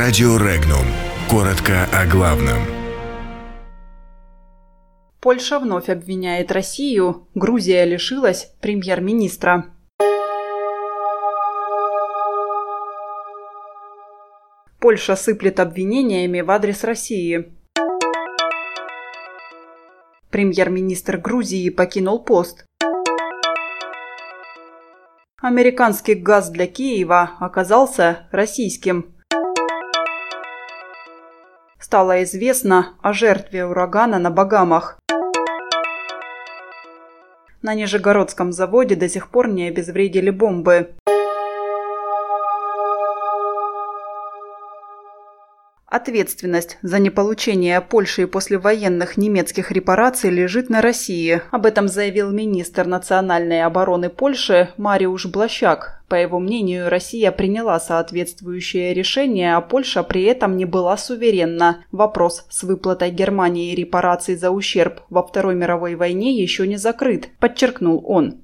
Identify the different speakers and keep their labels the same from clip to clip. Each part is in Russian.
Speaker 1: Радио Регнум. Коротко о главном.
Speaker 2: Польша вновь обвиняет Россию. Грузия лишилась премьер-министра. Польша сыплет обвинениями в адрес России. Премьер-министр Грузии покинул пост. Американский газ для Киева оказался российским. Стало известно о жертве урагана на Багамах. На Нижегородском заводе до сих пор не обезвредили бомбы. Ответственность за неполучение Польши послевоенных немецких репараций лежит на России. Об этом заявил министр национальной обороны Польши Мариуш Блащак. По его мнению, Россия приняла соответствующее решение, а Польша при этом не была суверенна. Вопрос с выплатой Германии репараций за ущерб во Второй мировой войне еще не закрыт, подчеркнул он.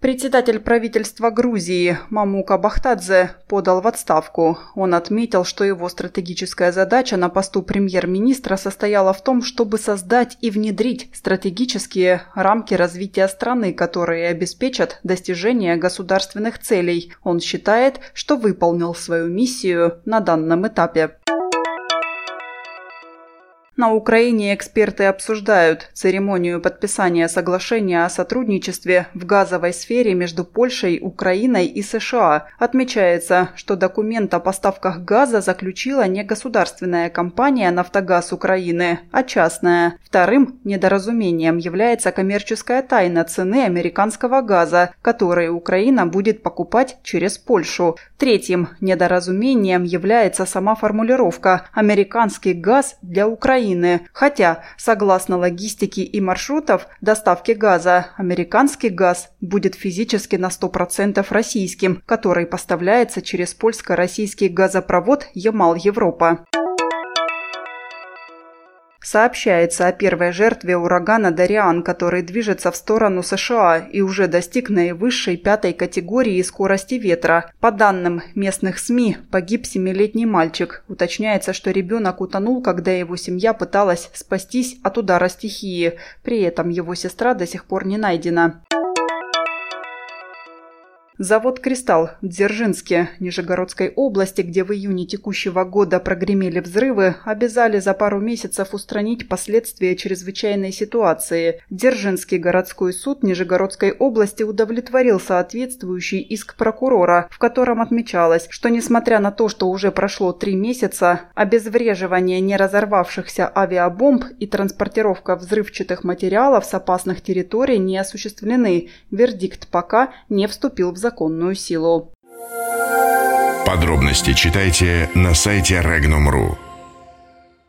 Speaker 2: Председатель правительства Грузии Мамука Бахтадзе подал в отставку. Он отметил, что его стратегическая задача на посту премьер-министра состояла в том, чтобы создать и внедрить стратегические рамки развития страны, которые обеспечат достижение государственных целей. Он считает, что выполнил свою миссию на данном этапе. На Украине эксперты обсуждают церемонию подписания соглашения о сотрудничестве в газовой сфере между Польшей, Украиной и США. Отмечается, что документ о поставках газа заключила не государственная компания «Нафтогаз Украины», а частная. Вторым недоразумением является коммерческая тайна цены американского газа, который Украина будет покупать через Польшу. Третьим недоразумением является сама формулировка «американский газ для Украины» Украины, хотя, согласно логистике и маршрутов доставки газа, американский газ будет физически на 100% российским, который поставляется через польско-российский газопровод Ямал-Европа. Сообщается о первой жертве урагана Дариан, который движется в сторону США и уже достиг наивысшей пятой категории скорости ветра. По данным местных СМИ, погиб семилетний мальчик. Уточняется, что ребенок утонул, когда его семья пыталась спастись от удара стихии. При этом его сестра до сих пор не найдена. Завод «Кристалл» в Дзержинске, Нижегородской области, где в июне текущего года прогремели взрывы, обязали за пару месяцев устранить последствия чрезвычайной ситуации. Дзержинский городской суд Нижегородской области удовлетворил соответствующий иск прокурора, в котором отмечалось, что несмотря на то, что уже прошло три месяца, обезвреживание не разорвавшихся авиабомб и транспортировка взрывчатых материалов с опасных территорий не осуществлены. Вердикт пока не вступил в закон законную силу.
Speaker 1: Подробности читайте на сайте Regnum.ru.